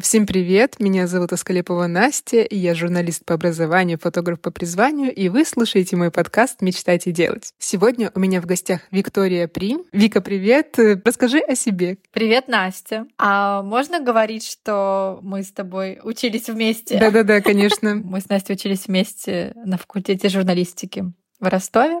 Всем привет! Меня зовут Аскалепова Настя, и я журналист по образованию, фотограф по призванию, и вы слушаете мой подкаст «Мечтать и делать». Сегодня у меня в гостях Виктория Прим. Вика, привет! Расскажи о себе. Привет, Настя. А можно говорить, что мы с тобой учились вместе? Да-да-да, конечно. Мы с Настей учились вместе на факультете журналистики в Ростове.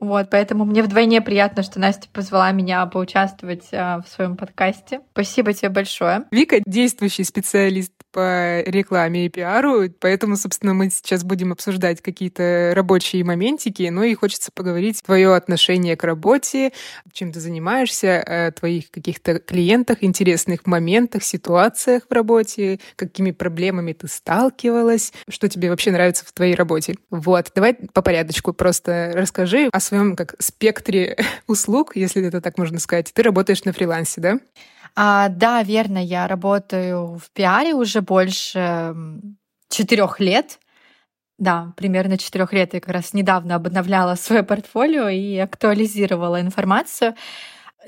Вот, поэтому мне вдвойне приятно, что Настя позвала меня поучаствовать а, в своем подкасте. Спасибо тебе большое. Вика действующий специалист по рекламе и пиару, поэтому, собственно, мы сейчас будем обсуждать какие-то рабочие моментики, ну и хочется поговорить твое отношение к работе, чем ты занимаешься, о твоих каких-то клиентах, интересных моментах, ситуациях в работе, какими проблемами ты сталкивалась, что тебе вообще нравится в твоей работе. Вот, давай по порядочку просто расскажи, о своем как спектре услуг, если это так можно сказать. Ты работаешь на фрилансе, да? А, да, верно. Я работаю в пиаре уже больше четырех лет. Да, примерно четырех лет. Я как раз недавно обновляла свое портфолио и актуализировала информацию.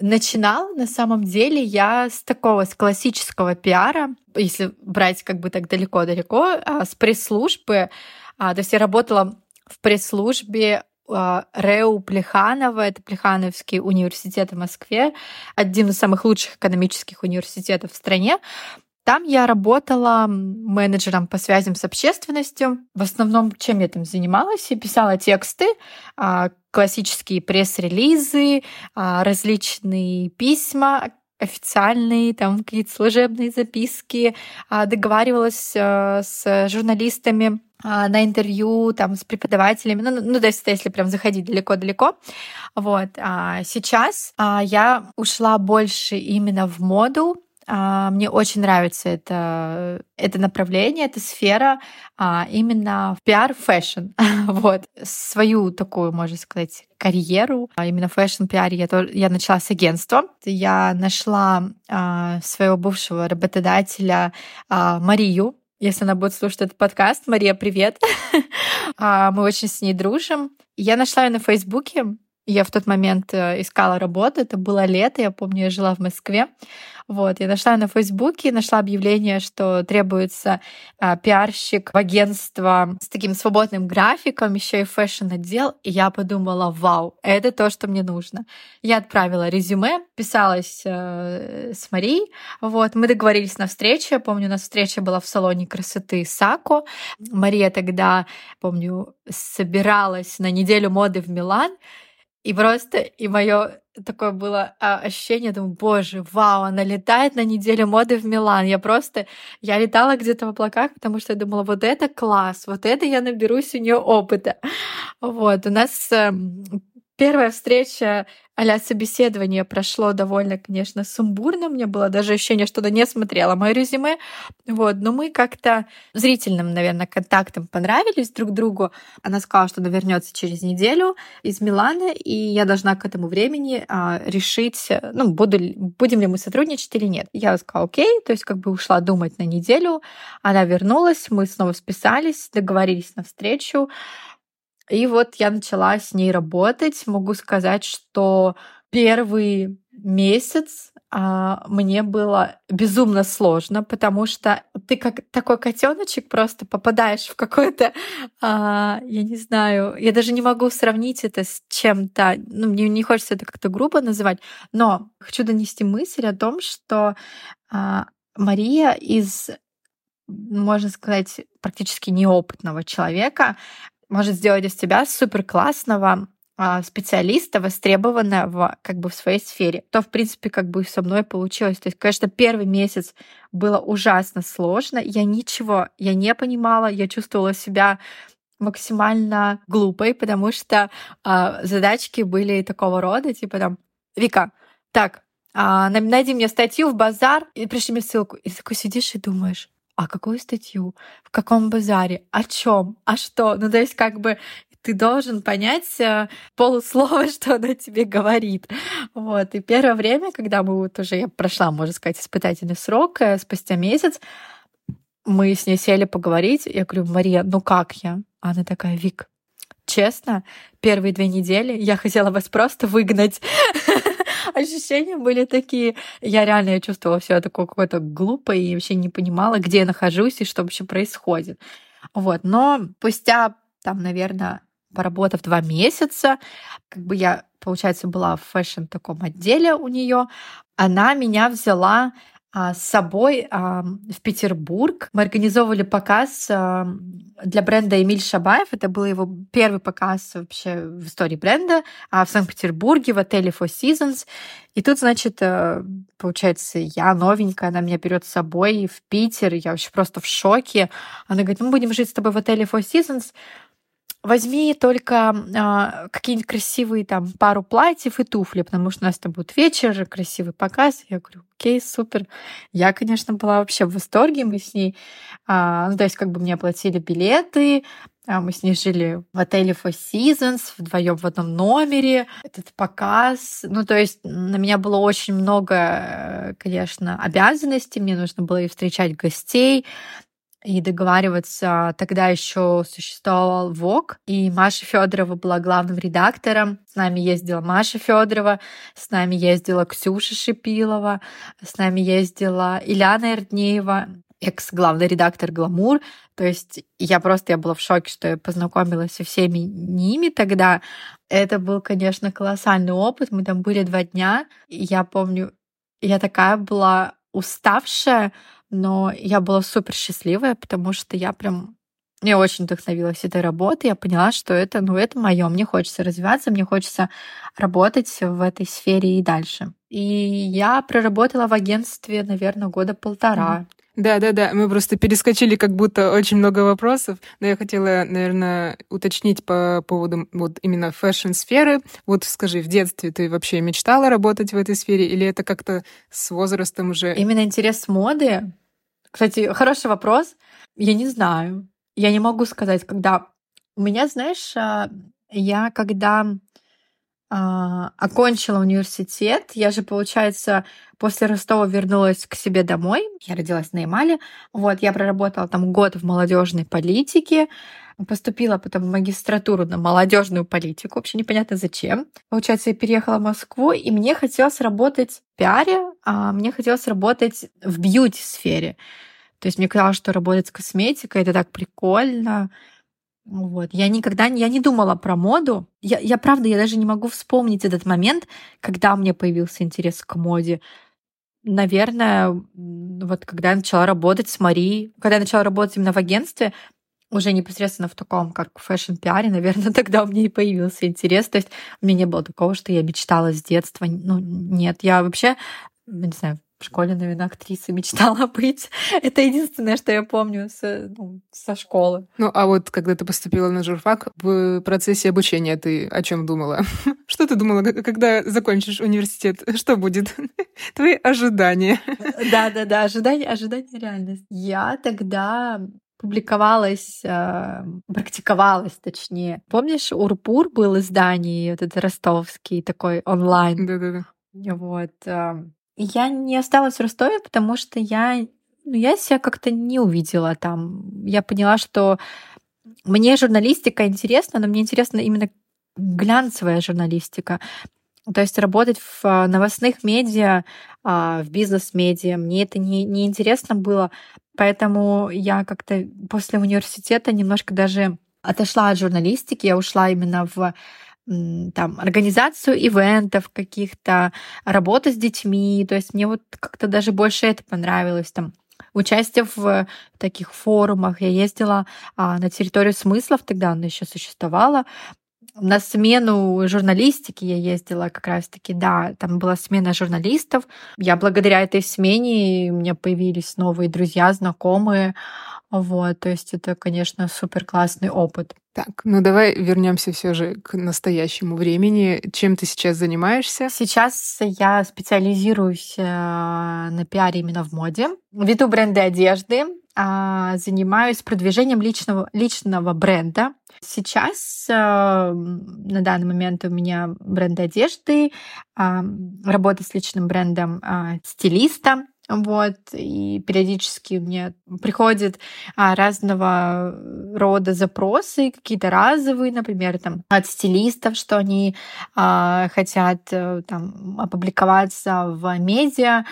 Начинал на самом деле я с такого, с классического пиара, если брать как бы так далеко-далеко, а, с пресс-службы. А, то есть я работала в пресс-службе а, Реу Плеханова, это Плехановский университет в Москве, один из самых лучших экономических университетов в стране. Там я работала менеджером по связям с общественностью. В основном, чем я там занималась? Я писала тексты, а, классические пресс-релизы, а, различные письма, официальные, там какие-то служебные записки, договаривалась с журналистами а, на интервью там с преподавателями, ну, ну то есть если прям заходить далеко-далеко. Вот. А сейчас а, я ушла больше именно в моду, а, мне очень нравится это, это направление, эта сфера, а, именно в пиар- fashion. вот. Свою такую, можно сказать, карьеру, а именно в fashion -пиаре я, тоже, я начала с агентства. Я нашла а, своего бывшего работодателя а, Марию, если она будет слушать этот подкаст. Мария, привет. А, мы очень с ней дружим. Я нашла ее на Фейсбуке. Я в тот момент э, искала работу. Это было лето, я помню, я жила в Москве. Вот, я нашла на Фейсбуке, нашла объявление, что требуется а, пиарщик в агентство с таким свободным графиком, еще и фэшн-отдел, и я подумала, вау, это то, что мне нужно. Я отправила резюме, писалась э, с Марией, вот, мы договорились на встречу, я помню, у нас встреча была в салоне красоты Сако, Мария тогда, помню, собиралась на неделю моды в Милан, и просто, и мое такое было а, ощущение, думаю, боже, вау, она летает на неделю моды в Милан. Я просто, я летала где-то в облаках, потому что я думала, вот это класс, вот это я наберусь у нее опыта. Вот, у нас эм, Первая встреча а собеседование прошло довольно, конечно, сумбурно. Мне было даже ощущение, что она не смотрела мое резюме. Вот. Но мы как-то зрительным, наверное, контактом понравились друг другу. Она сказала, что она вернется через неделю из Милана, и я должна к этому времени а, решить, ну, буду, будем ли мы сотрудничать или нет. Я сказала, окей, то есть как бы ушла думать на неделю. Она вернулась, мы снова списались, договорились на встречу. И вот я начала с ней работать. Могу сказать, что первый месяц а, мне было безумно сложно, потому что ты как такой котеночек просто попадаешь в какой-то, а, я не знаю, я даже не могу сравнить это с чем-то, ну, мне не хочется это как-то грубо называть, но хочу донести мысль о том, что а, Мария из можно сказать, практически неопытного человека может сделать из тебя супер классного а, специалиста, востребованного как бы в своей сфере. То, в принципе, как бы со мной получилось. То есть, конечно, первый месяц было ужасно сложно. Я ничего, я не понимала, я чувствовала себя максимально глупой, потому что а, задачки были такого рода, типа там, Вика, так, а, найди мне статью в базар и пришли мне ссылку. И ты такой сидишь и думаешь, а какую статью, в каком базаре, о чем, а что. Ну, то есть как бы ты должен понять э, полуслова, что она тебе говорит. Вот. И первое время, когда мы вот уже, я прошла, можно сказать, испытательный срок, э, спустя месяц, мы с ней сели поговорить. Я говорю, Мария, ну как я? Она такая, Вик, честно, первые две недели я хотела вас просто выгнать. ощущения были такие. Я реально я чувствовала себя такой какой-то глупой и вообще не понимала, где я нахожусь и что вообще происходит. Вот. Но спустя, там, наверное, поработав два месяца, как бы я, получается, была в fashion таком отделе у нее, она меня взяла с собой в Петербург. Мы организовывали показ для бренда Эмиль Шабаев. Это был его первый показ вообще в истории бренда а в Санкт-Петербурге в отеле Four Seasons. И тут, значит, э, получается, я новенькая, она меня берет с собой в Питер. Я вообще просто в шоке. Она говорит, мы будем жить с тобой в отеле Four Seasons возьми только а, какие-нибудь красивые там пару платьев и туфли, потому что у нас там будет вечер, красивый показ. Я говорю, окей, супер. Я, конечно, была вообще в восторге. Мы с ней, а, ну, то есть как бы мне оплатили билеты, а мы с ней жили в отеле Four Seasons вдвоем в одном номере. Этот показ. Ну, то есть на меня было очень много, э, конечно, обязанностей. Мне нужно было и встречать гостей, и договариваться. Тогда еще существовал ВОК, и Маша Федорова была главным редактором. С нами ездила Маша Федорова, с нами ездила Ксюша Шипилова, с нами ездила Ильяна Эрднеева, экс-главный редактор «Гламур». То есть я просто я была в шоке, что я познакомилась со всеми ними тогда. Это был, конечно, колоссальный опыт. Мы там были два дня. И я помню, я такая была уставшая, но я была супер счастливая, потому что я прям я очень вдохновилась этой работой, я поняла, что это, ну, это мое, мне хочется развиваться, мне хочется работать в этой сфере и дальше. И я проработала в агентстве, наверное, года полтора. Да, да, да. Мы просто перескочили как будто очень много вопросов, но я хотела, наверное, уточнить по поводу вот именно фэшн-сферы. Вот скажи, в детстве ты вообще мечтала работать в этой сфере, или это как-то с возрастом уже? Именно интерес моды кстати, хороший вопрос. Я не знаю. Я не могу сказать, когда... У меня, знаешь, а, я когда а, окончила университет, я же, получается, после Ростова вернулась к себе домой. Я родилась на Ямале. Вот, я проработала там год в молодежной политике, поступила потом в магистратуру на молодежную политику, вообще непонятно зачем. Получается, я переехала в Москву, и мне хотелось работать в пиаре, а мне хотелось работать в бьюти-сфере. То есть мне казалось, что работать с косметикой это так прикольно. Вот. Я никогда я не думала про моду. Я, я правда, я даже не могу вспомнить этот момент, когда у меня появился интерес к моде. Наверное, вот когда я начала работать с Марией, когда я начала работать именно в агентстве, уже непосредственно в таком, как fashion -пиаре, наверное, тогда у меня и появился интерес. То есть у меня не было такого, что я мечтала с детства. Ну, нет, я вообще, не знаю, в школе, наверное, актриса мечтала быть. Это единственное, что я помню с, ну, со школы. Ну, а вот когда ты поступила на журфак, в процессе обучения ты о чем думала? Что ты думала, когда закончишь университет? Что будет? Твои ожидания. Да-да-да, ожидания, ожидания реальность. Я тогда публиковалась, э, практиковалась, точнее. Помнишь, Урпур был издание, вот этот ростовский такой онлайн? Да-да-да. Вот. Я не осталась в Ростове, потому что я, ну, я себя как-то не увидела там. Я поняла, что мне журналистика интересна, но мне интересна именно глянцевая журналистика. То есть работать в а, новостных медиа, а, в бизнес-медиа, мне это не, не интересно было. Поэтому я как-то после университета немножко даже отошла от журналистики, я ушла именно в там, организацию ивентов каких-то, работа с детьми. То есть мне вот как-то даже больше это понравилось. Там, участие в таких форумах. Я ездила а, на территорию смыслов, тогда она еще существовала. На смену журналистики я ездила как раз-таки, да, там была смена журналистов. Я благодаря этой смене у меня появились новые друзья, знакомые. Вот, то есть это, конечно, супер классный опыт. Так, ну давай вернемся все же к настоящему времени. Чем ты сейчас занимаешься? Сейчас я специализируюсь э, на пиаре именно в моде. Веду бренды одежды, а, занимаюсь продвижением личного, личного бренда. Сейчас э, на данный момент у меня бренд одежды, а, работа с личным брендом а, стилиста, Вот, и периодически мне приходят а, разного рода запросы, какие-то разовые, например, там, от стилистов, что они а, хотят а, там, опубликоваться в медиа,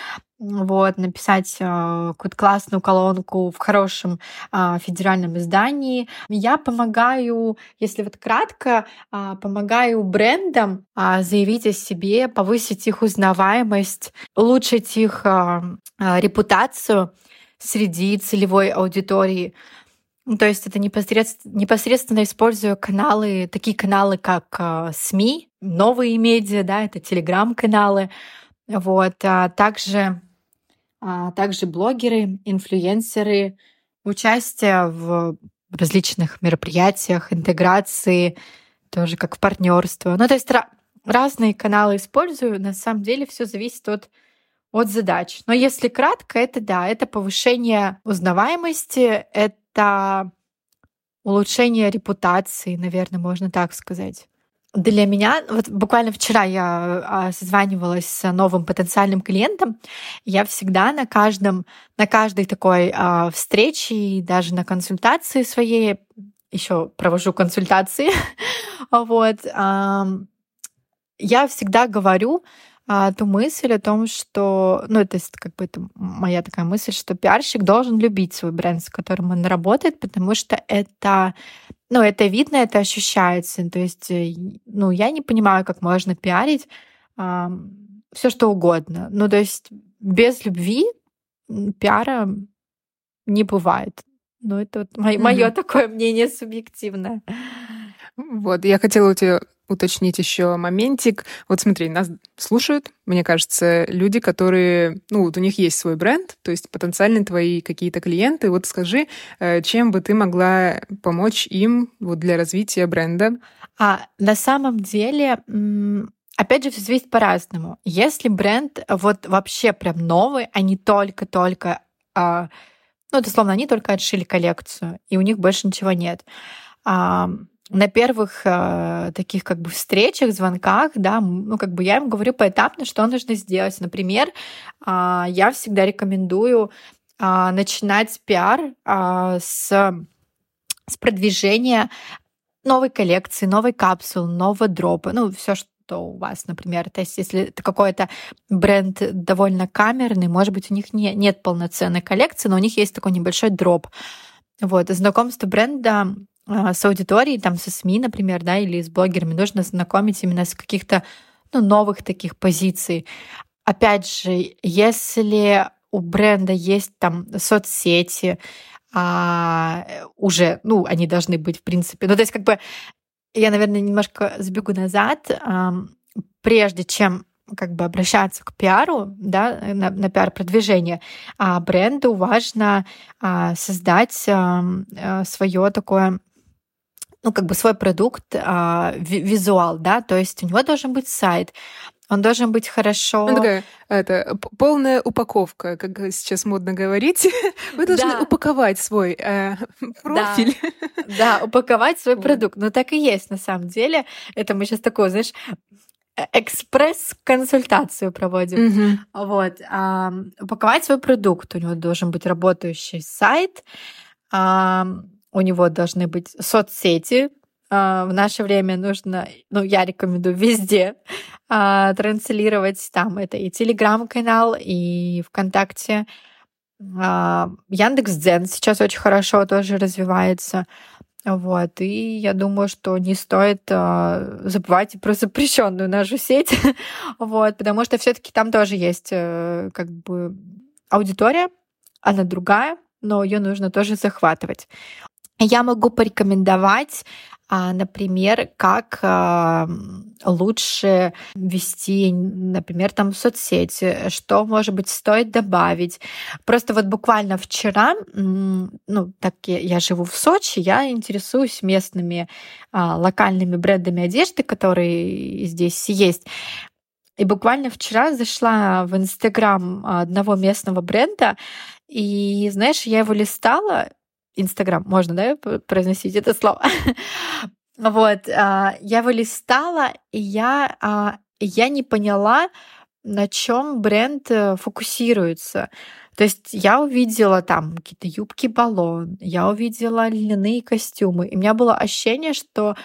вот, написать э, какую-то классную колонку в хорошем э, федеральном издании. Я помогаю, если вот кратко, э, помогаю брендам заявить о себе, повысить их узнаваемость, улучшить их репутацию среди целевой аудитории. Ну, то есть это непосредственно, непосредственно используя каналы, такие каналы, как СМИ, новые медиа, да, это телеграм-каналы, вот, а также а также блогеры, инфлюенсеры, участие в различных мероприятиях, интеграции, тоже как в партнерство. Ну, то есть разные каналы использую. На самом деле все зависит от, от задач. Но если кратко, это да, это повышение узнаваемости, это улучшение репутации, наверное, можно так сказать. Для меня, вот буквально вчера я а, созванивалась с новым потенциальным клиентом, я всегда на каждом, на каждой такой а, встрече и даже на консультации своей, еще провожу консультации, вот, я всегда говорю, а, ту мысль о том, что, ну, это как бы это моя такая мысль, что пиарщик должен любить свой бренд, с которым он работает, потому что это ну, это видно, это ощущается. То есть, э, ну, я не понимаю, как можно пиарить а, все что угодно. Ну, то есть, без любви пиара не бывает. Ну, это вот мое, mm-hmm. мое такое мнение субъективное. Вот, я хотела у тебя уточнить еще моментик. Вот смотри, нас слушают, мне кажется, люди, которые, ну, вот у них есть свой бренд, то есть потенциально твои какие-то клиенты. Вот скажи, э, чем бы ты могла помочь им вот для развития бренда? А на самом деле, опять же, все зависит по-разному. Если бренд вот вообще прям новый, не только-только а, ну, это словно они только отшили коллекцию, и у них больше ничего нет на первых э, таких как бы встречах, звонках, да, ну как бы я им говорю поэтапно, что нужно сделать. Например, э, я всегда рекомендую э, начинать пиар э, с, с продвижения новой коллекции, новой капсулы, нового дропа, ну все, что у вас, например. То есть если это какой-то бренд довольно камерный, может быть, у них не, нет полноценной коллекции, но у них есть такой небольшой дроп. Вот, знакомство бренда с аудиторией, там, со СМИ, например, да, или с блогерами, нужно знакомить именно с каких-то ну, новых таких позиций. Опять же, если у бренда есть там соцсети, а, уже, ну, они должны быть, в принципе. Ну, то есть, как бы, я, наверное, немножко сбегу назад. А, прежде чем как бы обращаться к пиару, да, на, на пиар-продвижение, а бренду важно а, создать а, а свое такое ну, как бы свой продукт, а, визуал, да, то есть у него должен быть сайт, он должен быть хорошо... Ну, такая, это, полная упаковка, как сейчас модно говорить. Вы должны да. упаковать свой э, профиль. Да. да, упаковать свой продукт. Ну, так и есть на самом деле. Это мы сейчас такое, знаешь, э, экспресс-консультацию проводим. Mm-hmm. Вот. А, упаковать свой продукт. У него должен быть работающий сайт. А, у него должны быть соцсети. А, в наше время нужно, ну, я рекомендую везде а, транслировать. Там это и телеграм-канал, и ВКонтакте. А, Яндекс Дзен сейчас очень хорошо тоже развивается. Вот, и я думаю, что не стоит э, забывать про запрещенную нашу сеть, вот, потому что все-таки там тоже есть э, как бы аудитория, она другая, но ее нужно тоже захватывать. Я могу порекомендовать, а, например, как а, лучше вести, например, там соцсети, что, может быть, стоит добавить. Просто вот буквально вчера, ну, так я живу в Сочи, я интересуюсь местными а, локальными брендами одежды, которые здесь есть. И буквально вчера зашла в Инстаграм одного местного бренда, и, знаешь, я его листала, Инстаграм, можно, да, произносить это слово? вот, а, я его листала, и я, а, я не поняла, на чем бренд э, фокусируется. То есть я увидела там какие-то юбки-баллон, я увидела льняные костюмы, и у меня было ощущение, что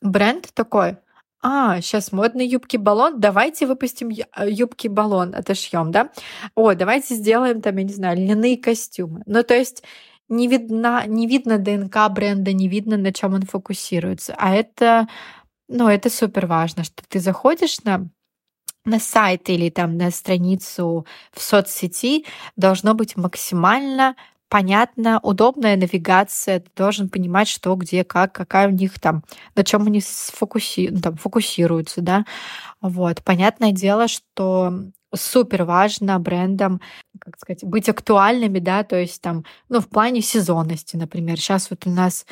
бренд такой, а, сейчас модные юбки-баллон, давайте выпустим э, юбки-баллон, отошьем, да? О, давайте сделаем там, я не знаю, льняные костюмы. Ну, то есть не видно, не видно ДНК бренда, не видно, на чем он фокусируется. А это, ну, это супер важно, что ты заходишь на на сайт или там на страницу в соцсети должно быть максимально понятно, удобная навигация, ты должен понимать, что, где, как, какая у них там, на чем они сфокуси... ну, там, фокусируются, да. Вот. Понятное дело, что супер важно брендам, как сказать, быть актуальными, да, то есть там, ну, в плане сезонности, например. Сейчас вот у нас,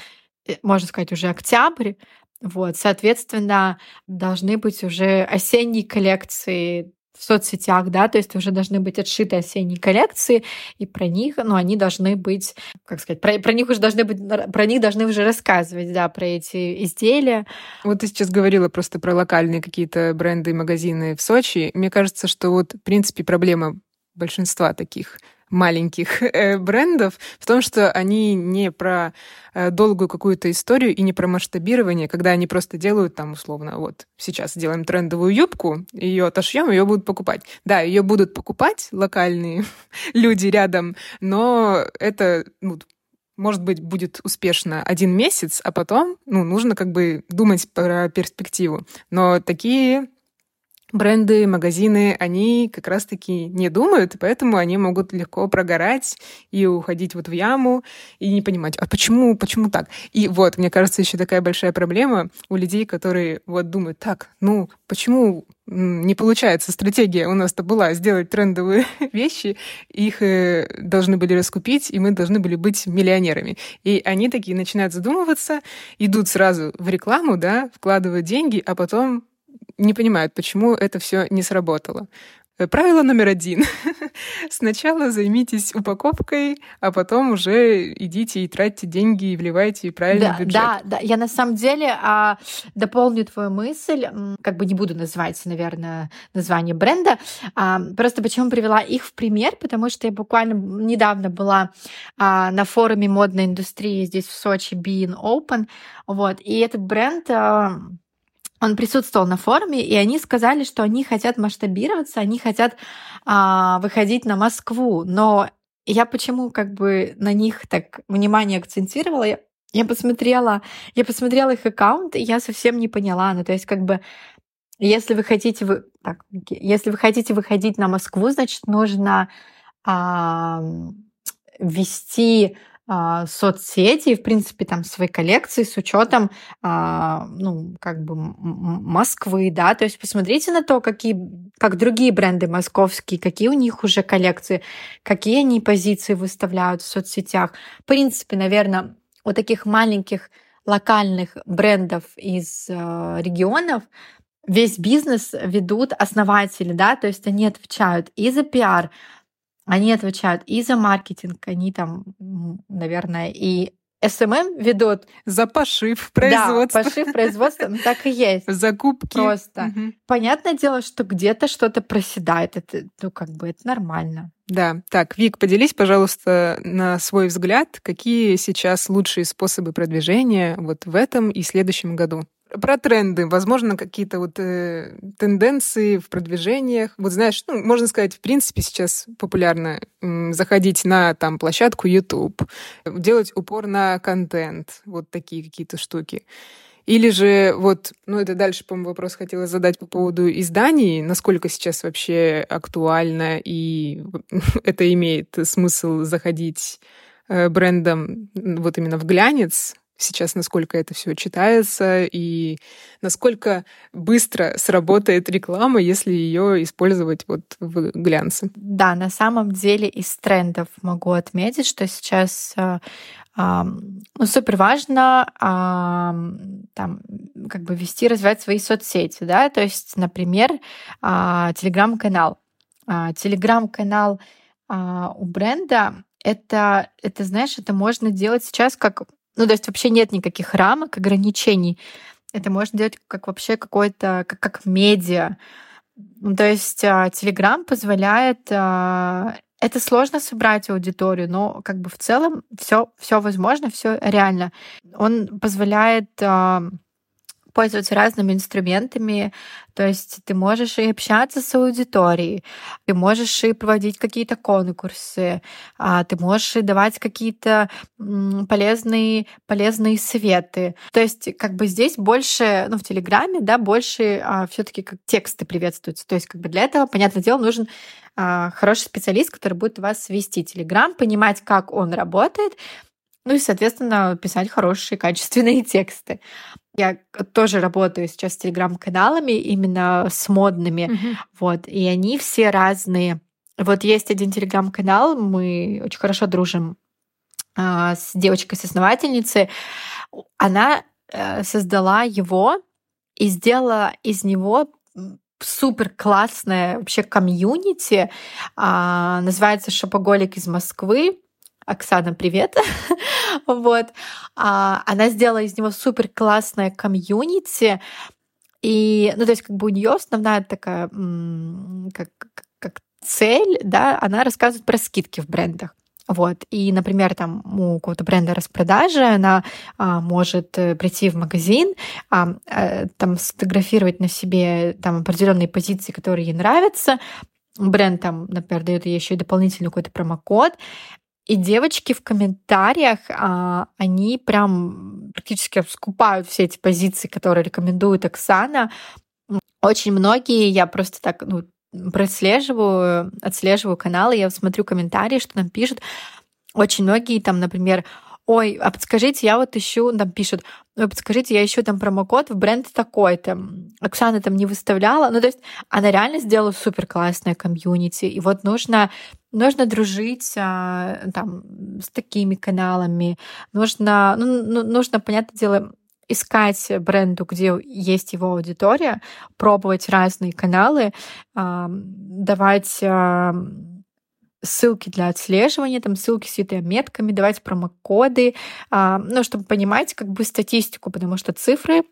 э, можно сказать, уже октябрь, вот, соответственно, должны быть уже осенние коллекции в соцсетях, да, то есть уже должны быть отшиты осенние коллекции, и про них, ну, они должны быть, как сказать, про, про них уже должны быть, про них должны уже рассказывать, да, про эти изделия. Вот ты сейчас говорила просто про локальные какие-то бренды и магазины в Сочи. Мне кажется, что вот, в принципе, проблема большинства таких маленьких э, брендов в том, что они не про э, долгую какую-то историю и не про масштабирование, когда они просто делают там условно, вот сейчас делаем трендовую юбку, ее отошьем, ее будут покупать. Да, ее будут покупать локальные люди рядом, но это ну, может быть, будет успешно один месяц, а потом, ну, нужно как бы думать про перспективу. Но такие бренды, магазины, они как раз-таки не думают, поэтому они могут легко прогорать и уходить вот в яму и не понимать, а почему, почему так? И вот, мне кажется, еще такая большая проблема у людей, которые вот думают, так, ну, почему не получается стратегия у нас-то была сделать трендовые вещи, их э, должны были раскупить, и мы должны были быть миллионерами. И они такие начинают задумываться, идут сразу в рекламу, да, вкладывают деньги, а потом не понимают, почему это все не сработало. Э, правило номер один. Сначала займитесь упаковкой, а потом уже идите и тратьте деньги и вливайте правильный да, бюджет. Да, да. Я на самом деле а, дополню твою мысль, как бы не буду называть, наверное, название бренда. А, просто почему привела их в пример, потому что я буквально недавно была а, на форуме модной индустрии здесь в Сочи Being Open, вот, и этот бренд а, он присутствовал на форуме, и они сказали, что они хотят масштабироваться, они хотят а, выходить на Москву. Но я почему как бы на них так внимание акцентировала? Я, я посмотрела, я посмотрела их аккаунт, и я совсем не поняла. Ну, то есть, как бы, если вы хотите, вы, так, если вы хотите выходить на Москву, значит, нужно а, вести а, соцсети, в принципе, там свои коллекции с учетом, а, ну, как бы Москвы, да, то есть посмотрите на то, какие, как другие бренды московские, какие у них уже коллекции, какие они позиции выставляют в соцсетях. В принципе, наверное, у таких маленьких локальных брендов из э, регионов весь бизнес ведут основатели, да, то есть они отвечают и за пиар, они отвечают и за маркетинг, они там, наверное, и SMM ведут. За пошив производства. Да, пошив производства, ну так и есть. Закупки. Просто. Угу. Понятное дело, что где-то что-то проседает. Это, ну, как бы, это нормально. Да. Так, Вик, поделись, пожалуйста, на свой взгляд, какие сейчас лучшие способы продвижения вот в этом и следующем году? Про тренды, возможно, какие-то вот э, тенденции в продвижениях. Вот знаешь, ну, можно сказать, в принципе, сейчас популярно э, заходить на там площадку YouTube, делать упор на контент, вот такие какие-то штуки. Или же вот, ну это дальше, по-моему, вопрос хотела задать по поводу изданий, насколько сейчас вообще актуально и это имеет смысл заходить э, брендом вот именно в глянец, сейчас, насколько это все читается и насколько быстро сработает реклама, если ее использовать вот в глянце. Да, на самом деле из трендов могу отметить, что сейчас э, ну, супер важно там, как бы вести, развивать свои соцсети, да, то есть, например, а, телеграм-канал. А, телеграм-канал а, у бренда это, это, знаешь, это можно делать сейчас как ну, то есть вообще нет никаких рамок, ограничений. Это можно делать как вообще какое-то, как, как медиа. То есть Telegram позволяет это сложно собрать аудиторию, но как бы в целом все, все возможно, все реально. Он позволяет пользоваться разными инструментами. То есть ты можешь и общаться с аудиторией, ты можешь и проводить какие-то конкурсы, а, ты можешь и давать какие-то полезные, полезные советы. То есть как бы здесь больше, ну, в Телеграме, да, больше а, все таки как тексты приветствуются. То есть как бы для этого, понятное дело, нужен а, хороший специалист, который будет вас вести Телеграм, понимать, как он работает, ну и, соответственно, писать хорошие, качественные тексты. Я тоже работаю сейчас с телеграм-каналами, именно с модными. Mm-hmm. Вот, и они все разные. Вот есть один телеграм-канал, мы очень хорошо дружим а, с девочкой-основательницей. Она а, создала его и сделала из него супер классное вообще комьюнити. А, называется Шопоголик из Москвы. Оксана, привет. вот. А, она сделала из него супер классное комьюнити. И, ну, то есть, как бы у нее основная такая, как, как цель, да, она рассказывает про скидки в брендах. Вот. И, например, там у какого-то бренда распродажи она а, может э, прийти в магазин, а, а, там сфотографировать на себе там определенные позиции, которые ей нравятся. Бренд там, например, дает ей еще и дополнительный какой-то промокод. И девочки в комментариях, а, они прям практически скупают все эти позиции, которые рекомендует Оксана. Очень многие, я просто так ну, прослеживаю, отслеживаю каналы, я смотрю комментарии, что нам пишут. Очень многие там, например, ой, а подскажите, я вот ищу, там пишут, ой, подскажите, я ищу там промокод в бренд такой-то. Оксана там не выставляла. Ну, то есть она реально сделала супер классное комьюнити. И вот нужно нужно дружить а, там с такими каналами, нужно, ну, ну, нужно, понятное дело, искать бренду, где есть его аудитория, пробовать разные каналы, а, давать а, ссылки для отслеживания, там ссылки с метками, давать промокоды, ну, чтобы понимать как бы статистику, потому что цифры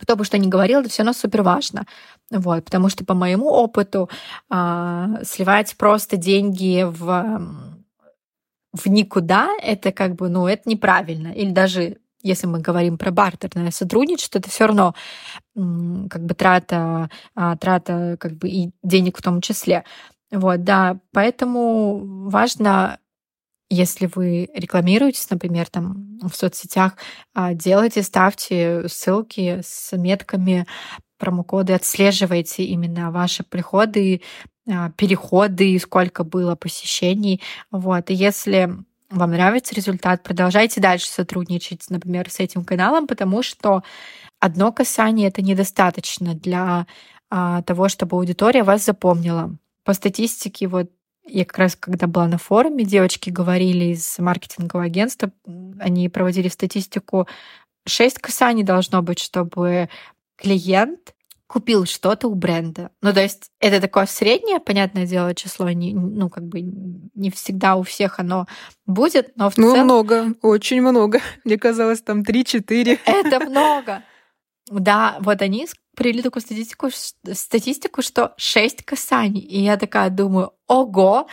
кто бы что ни говорил, это все равно супер важно. Вот, потому что по моему опыту а, сливать просто деньги в, в никуда, это как бы, ну, это неправильно. Или даже если мы говорим про бартерное сотрудничество, это все равно как бы трата, а, трата как бы и денег в том числе. Вот, да, поэтому важно если вы рекламируетесь, например, там в соцсетях, а, делайте, ставьте ссылки с метками, промокоды, отслеживайте именно ваши приходы, а, переходы, сколько было посещений. Вот. И если вам нравится результат, продолжайте дальше сотрудничать, например, с этим каналом, потому что одно касание это недостаточно для а, того, чтобы аудитория вас запомнила. По статистике, вот я как раз, когда была на форуме, девочки говорили из маркетингового агентства, они проводили статистику, 6 касаний должно быть, чтобы клиент купил что-то у бренда. Ну, то есть это такое среднее, понятное дело, число, не, ну, как бы не всегда у всех оно будет, но в ну, целом... много, очень много. Мне казалось, там 3-4. Это много. Да, вот они привели такую статистику, статистику, что 6 касаний. И я такая думаю, ого!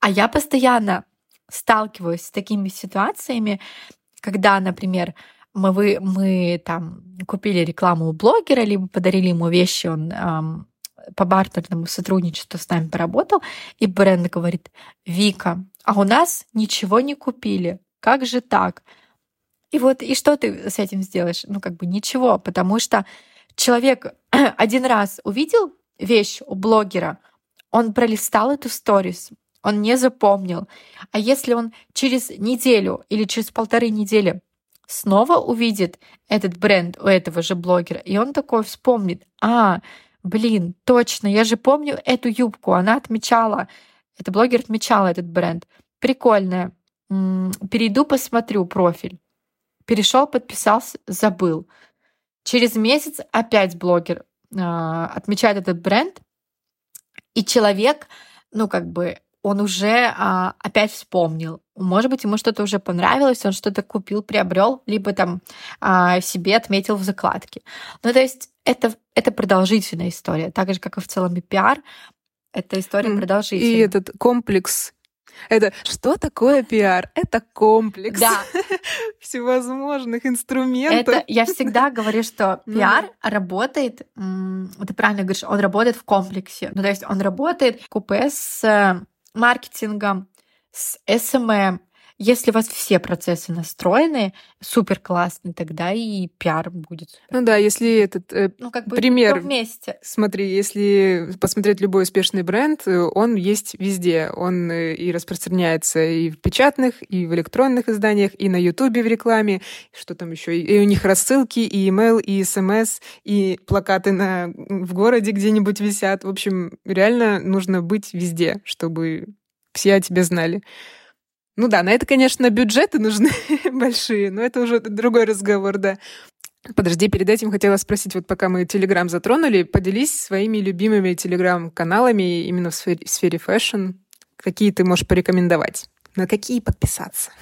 А я постоянно сталкиваюсь с такими ситуациями, когда, например, мы, вы, мы там купили рекламу у блогера, либо подарили ему вещи, он эм, по бартерному сотрудничеству с нами поработал, и бренд говорит, Вика, а у нас ничего не купили, как же так? И вот, и что ты с этим сделаешь? Ну, как бы ничего, потому что человек один раз увидел вещь у блогера, он пролистал эту сторис, он не запомнил. А если он через неделю или через полторы недели снова увидит этот бренд у этого же блогера, и он такой вспомнит, а, блин, точно, я же помню эту юбку, она отмечала, это блогер отмечала этот бренд. Прикольная. Перейду, посмотрю профиль. Перешел, подписался, забыл. Через месяц опять блогер э, отмечает этот бренд, и человек, ну, как бы он уже а, опять вспомнил. Может быть, ему что-то уже понравилось, он что-то купил, приобрел, либо там а, себе отметил в закладке. Ну, то есть это, это продолжительная история, так же, как и в целом и пиар. Это история mm. продолжительная. И этот комплекс это что такое пиар? Это комплекс да. всевозможных инструментов. Это я всегда говорю, что ну пиар работает, ты правильно говоришь, он работает в комплексе. Ну, то есть он работает купе с э, маркетингом, с SMM, если у вас все процессы настроены супер классно, тогда и пиар будет. Ну да, если этот э, ну, как бы пример вместе. Смотри, если посмотреть любой успешный бренд, э, он есть везде. Он э, и распространяется и в печатных, и в электронных изданиях, и на Ютубе в рекламе, что там еще, и у них рассылки, и email, и смс, и плакаты на в городе где-нибудь висят. В общем, реально нужно быть везде, чтобы все о тебе знали. Ну да, на это, конечно, бюджеты нужны большие, но это уже другой разговор, да. Подожди, перед этим хотела спросить, вот пока мы Телеграм затронули, поделись своими любимыми Телеграм-каналами именно в сфере, сфере fashion. Какие ты можешь порекомендовать? На какие подписаться?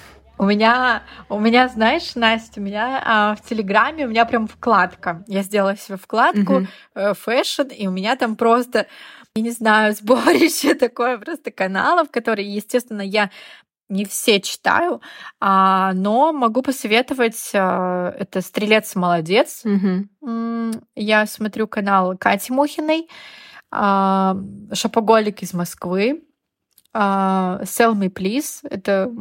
У меня, у меня, знаешь, Настя, у меня а, в Телеграме у меня прям вкладка. Я сделала себе вкладку угу. fashion, и у меня там просто, я не знаю, сборище такое просто каналов, которые, естественно, я не все читаю, а, но могу посоветовать. А, это Стрелец молодец. Угу. Я смотрю канал Кати Мухиной, а, Шопоголик из Москвы, а, Sell Me Please. Это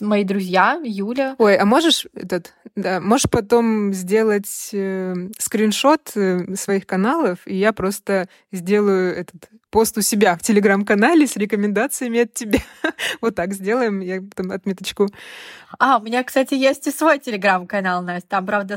мои друзья, Юля. Ой, а можешь этот, да, можешь потом сделать э, скриншот э, своих каналов, и я просто сделаю этот пост у себя в телеграм-канале с рекомендациями от тебя. вот так сделаем, я там отметочку. А, у меня, кстати, есть и свой телеграм-канал, Настя. Там, правда,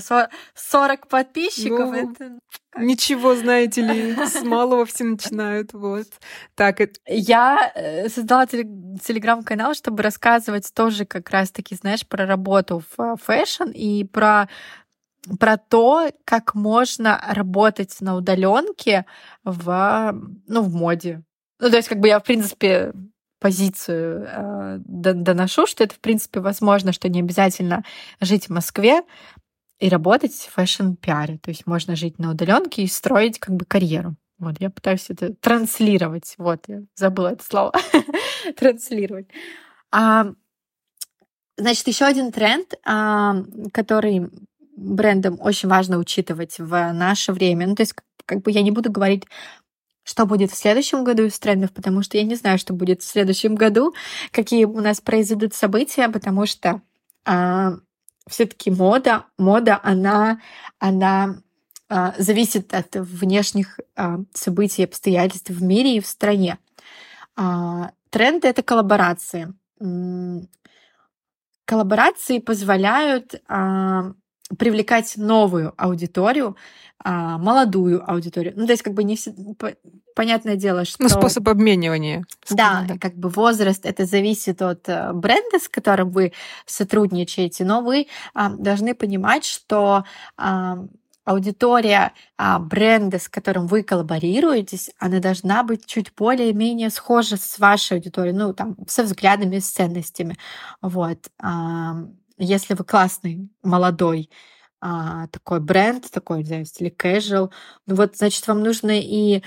40 подписчиков. Ну, это... Ничего, знаете ли, с малого все начинают. Вот. Так, это... Я э, создала телеграм-канал, чтобы рассказывать тоже как раз-таки, знаешь, про работу в fashion и про про то, как можно работать на удаленке в, ну, в моде. Ну, то есть, как бы я, в принципе, позицию э, доношу, что это, в принципе, возможно, что не обязательно жить в Москве и работать в фэшн-пиаре. То есть можно жить на удаленке и строить как бы карьеру. Вот, я пытаюсь это транслировать. Вот, я забыла это слово. транслировать. А, значит, еще один тренд, а, который брендам очень важно учитывать в наше время. Ну, то есть, как бы я не буду говорить, что будет в следующем году из трендов, потому что я не знаю, что будет в следующем году, какие у нас произойдут события, потому что а, все-таки мода, мода, она, она а, зависит от внешних а, событий и обстоятельств в мире и в стране. А, тренды это коллаборации. Коллаборации позволяют а, привлекать новую аудиторию, а, молодую аудиторию. Ну, то есть, как бы не все... Понятное дело, ну, что... Ну, способ обменивания. Да, да, как бы возраст, это зависит от э, бренда, с которым вы сотрудничаете, но вы а, должны понимать, что а, аудитория а, бренда, с которым вы коллаборируетесь, она должна быть чуть более-менее схожа с вашей аудиторией, ну, там, со взглядами, с ценностями. Вот. А, если вы классный, молодой, а, такой бренд, такой, не знаю, в casual, ну вот, значит, вам нужно и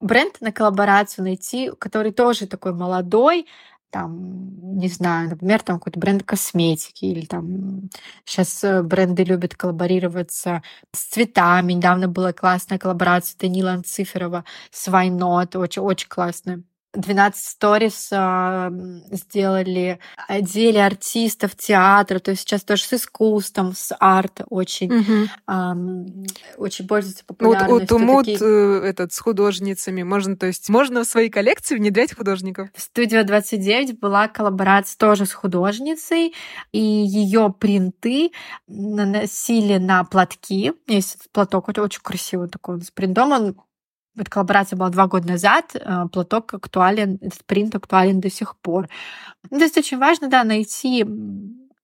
бренд на коллаборацию найти, который тоже такой молодой, там, не знаю, например, там какой-то бренд косметики или там сейчас э, бренды любят коллаборироваться с цветами. Недавно была классная коллаборация Данила Анциферова с Вайнот, очень-очень классная. 12 сторис э, сделали, одели артистов театра, то есть сейчас тоже с искусством, с арт очень, угу. э, очень пользуется популярностью. Вот, вот Умут такие... Э, этот, с художницами, можно, то есть можно в свои коллекции внедрять художников? В Студия 29 была коллаборация тоже с художницей, и ее принты наносили на платки. Есть платок очень красивый такой с принтом, он эта коллаборация была два года назад, э, платок актуален, этот принт актуален до сих пор. Ну, то есть очень важно, да, найти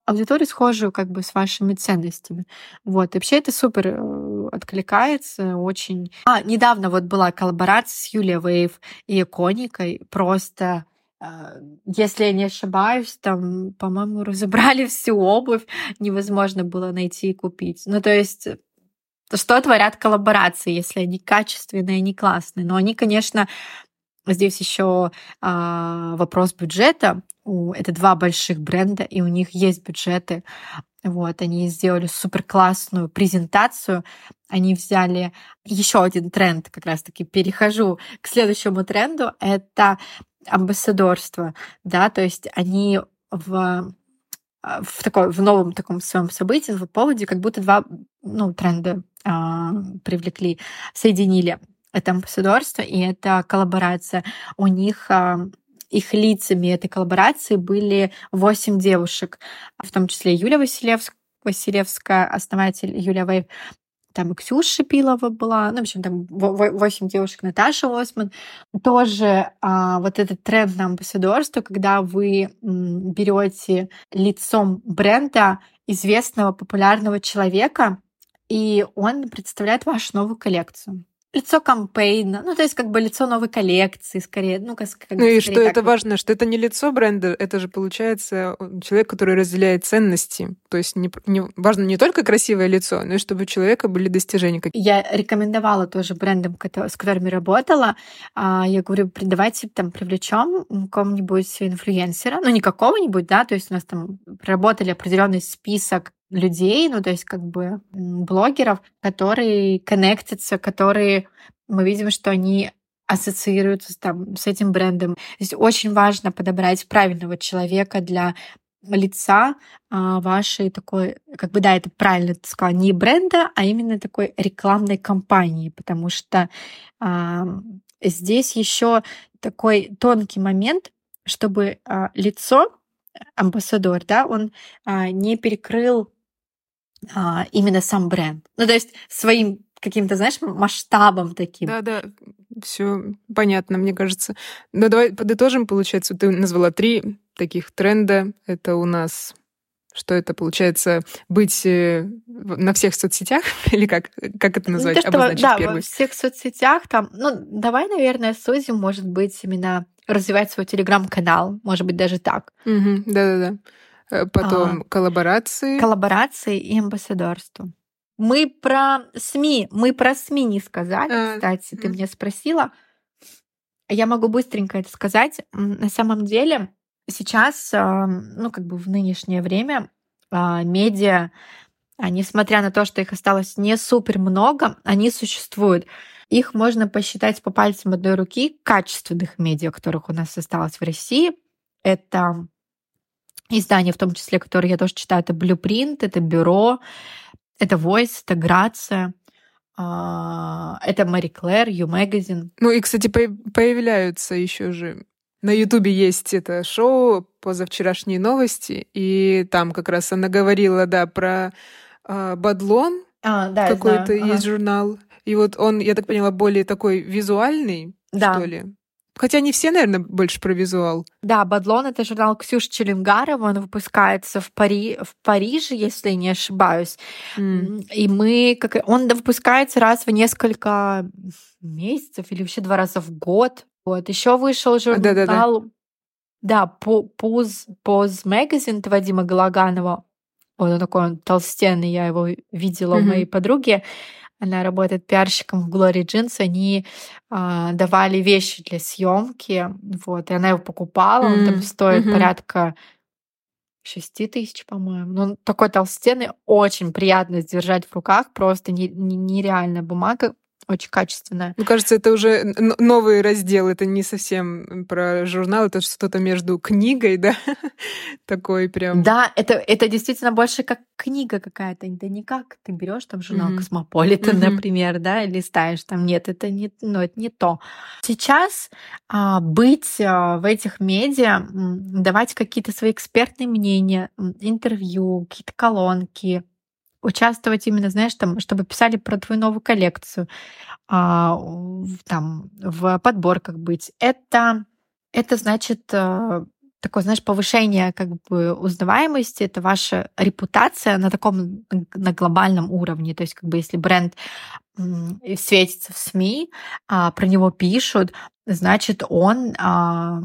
аудиторию, схожую как бы с вашими ценностями. Вот. И вообще это супер э, откликается очень. А, недавно вот была коллаборация с Юлией Вейв и Коникой. Просто а, если я не ошибаюсь, там, по-моему, разобрали всю обувь, невозможно было найти и купить. Ну, то есть что творят коллаборации, если они качественные, они классные. Но они, конечно, здесь еще а, вопрос бюджета. У, это два больших бренда, и у них есть бюджеты. Вот, они сделали супер классную презентацию. Они взяли еще один тренд, как раз-таки перехожу к следующему тренду. Это амбассадорство, да, то есть они в в такой в новом таком своем событии, в поводе, как будто два ну, тренда а, привлекли, соединили. Это амбассадорство и это коллаборация. У них а, их лицами этой коллаборации были восемь девушек, в том числе Юлия Василевская, Василевская, основатель Юлия Вейв, там и Ксюша Пилова была, ну, в общем, там восемь девушек, Наташа Осман. Тоже а, вот этот тренд на амбассадорство, когда вы берете лицом бренда известного популярного человека, и он представляет вашу новую коллекцию лицо кампейна, ну, то есть как бы лицо новой коллекции, скорее. Ну, как, как ну и что это важно, что это не лицо бренда, это же, получается, человек, который разделяет ценности. То есть не, не, важно не только красивое лицо, но и чтобы у человека были достижения. Я рекомендовала тоже брендам, с которыми работала. А, я говорю, давайте там привлечем кого-нибудь инфлюенсера, ну, не какого-нибудь, да, то есть у нас там проработали определенный список людей, ну, то есть как бы блогеров, которые коннектятся, которые мы видим, что они ассоциируются там, с этим брендом. Здесь очень важно подобрать правильного человека для лица а, вашей такой, как бы да, это правильно ты сказала, не бренда, а именно такой рекламной кампании, потому что а, здесь еще такой тонкий момент, чтобы а, лицо амбассадор, да, он а, не перекрыл а, именно сам бренд. Ну, то есть своим каким-то, знаешь, масштабом таким. Да, да, все понятно, мне кажется. Но давай подытожим, получается, ты назвала три таких тренда. Это у нас что это получается быть э, на всех соцсетях или как как это назвать? Ну, то, Обозначить да, первый. во всех соцсетях там. Ну, давай, наверное, сузим, может быть, именно развивать свой телеграм-канал, может быть, даже так. Угу, да-да-да. Э, потом а, коллаборации. Коллаборации и амбассадорство. Мы про СМИ, мы про СМИ не сказали, а, кстати, ты меня спросила. Я могу быстренько это сказать. На самом деле сейчас, а, ну как бы в нынешнее время а, медиа, несмотря на то, что их осталось не супер много, они существуют. Их можно посчитать по пальцам одной руки качественных медиа, которых у нас осталось в России. Это издания, в том числе, которые я тоже читаю, это Blueprint, это Бюро, это Voice, это Грация, это Мари Клэр, You Magazine. Ну и, кстати, появляются еще же на Ютубе есть это шоу «Позавчерашние новости», и там как раз она говорила, да, про э, Бадлон, а, да, какой-то есть ага. журнал. И вот он, я так поняла, более такой визуальный, да. что ли. Хотя не все, наверное, больше про визуал. Да, Бадлон — это журнал Ксюши Челенгарова, он выпускается в, Пари... в Париже, если не ошибаюсь. Mm. И мы... Как... Он выпускается раз в несколько месяцев или вообще два раза в год. Вот. Еще вышел журнал... Да-да-да. Да, Поз, Поз Magazine Вадима Галаганова. Он такой он толстенный, я его видела mm-hmm. у моей подруги она работает пиарщиком в Glory Jeans, они а, давали вещи для съемки, вот, и она его покупала, mm-hmm. он там стоит mm-hmm. порядка 6 тысяч, по-моему. Ну, он такой толстенный, очень приятно держать в руках, просто нереальная бумага очень качественная. Мне кажется, это уже новый раздел, это не совсем про журнал, это что-то между книгой, да, такой прям. Да, это, это действительно больше как книга какая-то, это не как ты берешь там журнал mm-hmm. Cosmopolitan, mm-hmm. например, да, и листаешь там, нет, это не, ну, это не то. Сейчас а, быть а, в этих медиа, давать какие-то свои экспертные мнения, интервью, какие-то колонки, участвовать именно, знаешь, там, чтобы писали про твою новую коллекцию, а, там, в подборках быть. Это, это значит, а, такое, знаешь, повышение как бы узнаваемости, это ваша репутация на таком, на глобальном уровне. То есть как бы если бренд светится в СМИ, а, про него пишут, значит, он, а,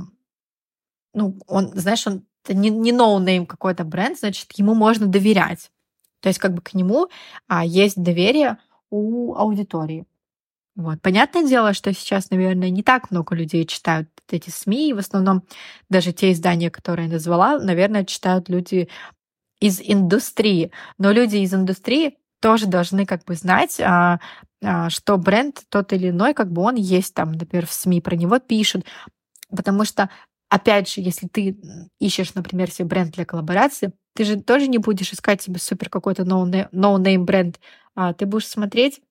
ну, он, знаешь, он не, не no-name какой-то бренд, значит, ему можно доверять. То есть как бы к нему а, есть доверие у аудитории. Вот. Понятное дело, что сейчас, наверное, не так много людей читают эти СМИ, и в основном даже те издания, которые я назвала, наверное, читают люди из индустрии. Но люди из индустрии тоже должны как бы знать, а, а, что бренд тот или иной, как бы он есть там, например, в СМИ, про него пишут. Потому что, опять же, если ты ищешь, например, себе бренд для коллаборации, ты же тоже не будешь искать себе супер какой-то no-name бренд, а ты будешь смотреть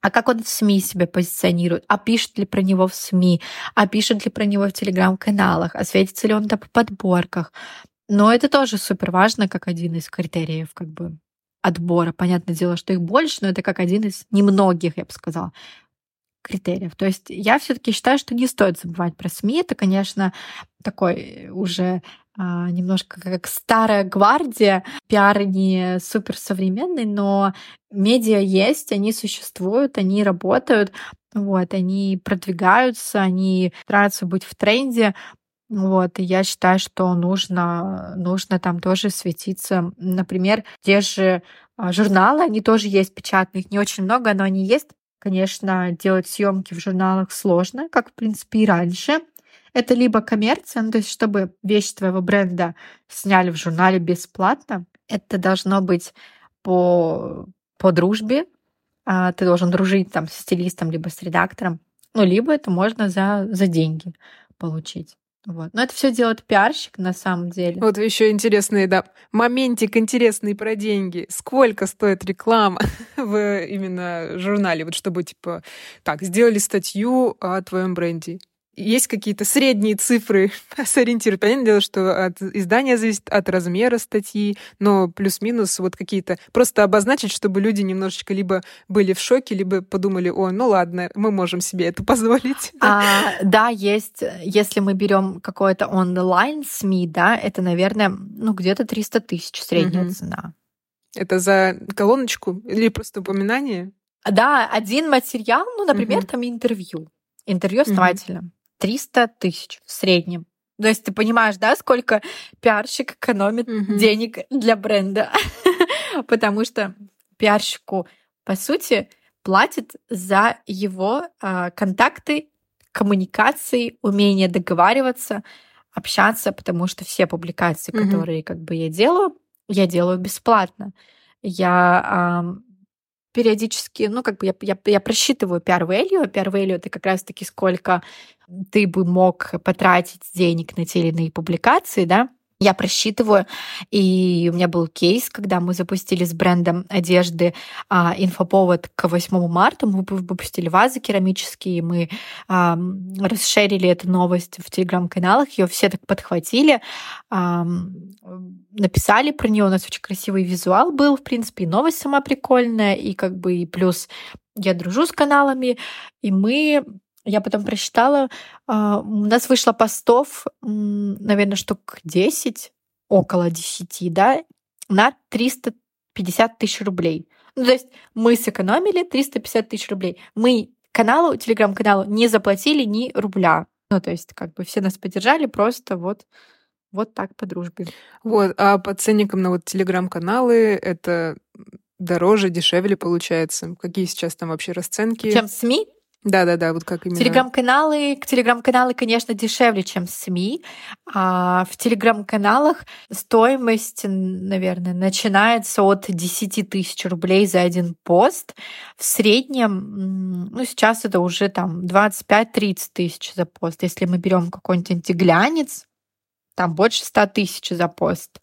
а как он в СМИ себя позиционирует, а пишет ли про него в СМИ, а пишет ли про него в телеграм-каналах, а светится ли он там по подборках. Но это тоже супер важно, как один из критериев как бы отбора. Понятное дело, что их больше, но это как один из немногих, я бы сказала, критериев. То есть я все-таки считаю, что не стоит забывать про СМИ. Это, конечно, такой уже а, немножко как старая гвардия. Пиар не суперсовременный, но медиа есть, они существуют, они работают, вот, они продвигаются, они стараются быть в тренде. Вот, и я считаю, что нужно, нужно там тоже светиться. Например, те же а, журналы, они тоже есть печатные, их не очень много, но они есть. Конечно, делать съемки в журналах сложно, как, в принципе, и раньше. Это либо коммерция, ну, то есть чтобы вещь твоего бренда сняли в журнале бесплатно, это должно быть по, по дружбе, а ты должен дружить там с стилистом, либо с редактором, ну, либо это можно за, за деньги получить. Вот. Но это все делает пиарщик на самом деле. Вот еще интересный, да, моментик интересный про деньги. Сколько стоит реклама в именно журнале, вот чтобы типа так сделали статью о твоем бренде есть какие-то средние цифры сориентировать. Понятное дело, что от издания зависит от размера статьи, но плюс-минус вот какие-то просто обозначить, чтобы люди немножечко либо были в шоке, либо подумали, о, ну ладно, мы можем себе это позволить. А, да, есть, если мы берем какой-то онлайн СМИ, да, это, наверное, ну где-то 300 тысяч средняя угу. цена. Это за колоночку или просто упоминание? Да, один материал, ну, например, угу. там интервью. Интервью основателя. Угу. 300 тысяч в среднем. То есть ты понимаешь, да, сколько пиарщик экономит mm-hmm. денег для бренда? Потому что пиарщику, по сути, платит за его э, контакты, коммуникации, умение договариваться, общаться, потому что все публикации, mm-hmm. которые как бы я делаю, я делаю бесплатно. Я э, периодически, ну, как бы я, я, я просчитываю PR-value. PR-value — это как раз-таки сколько ты бы мог потратить денег на те или иные публикации, да, я просчитываю, и у меня был кейс, когда мы запустили с брендом одежды а, инфоповод к 8 марта, мы выпустили вазы керамические, мы а, расширили эту новость в телеграм-каналах, ее все так подхватили, а, написали про нее, у нас очень красивый визуал был, в принципе, и новость сама прикольная, и как бы и плюс я дружу с каналами, и мы я потом прочитала, а, у нас вышло постов, наверное, штук 10, около 10, да, на 350 тысяч рублей. Ну, то есть мы сэкономили 350 тысяч рублей. Мы каналу, телеграм-каналу не заплатили ни рубля. Ну, то есть как бы все нас поддержали просто вот вот так по дружбе. Вот, а по ценникам на вот телеграм-каналы это дороже, дешевле получается? Какие сейчас там вообще расценки? Чем СМИ? Да-да-да, вот как именно. Телеграм-каналы, телеграм-каналы, конечно, дешевле, чем СМИ. А в телеграм-каналах стоимость, наверное, начинается от 10 тысяч рублей за один пост. В среднем, ну, сейчас это уже там 25-30 тысяч за пост. Если мы берем какой-нибудь антиглянец, там больше 100 тысяч за пост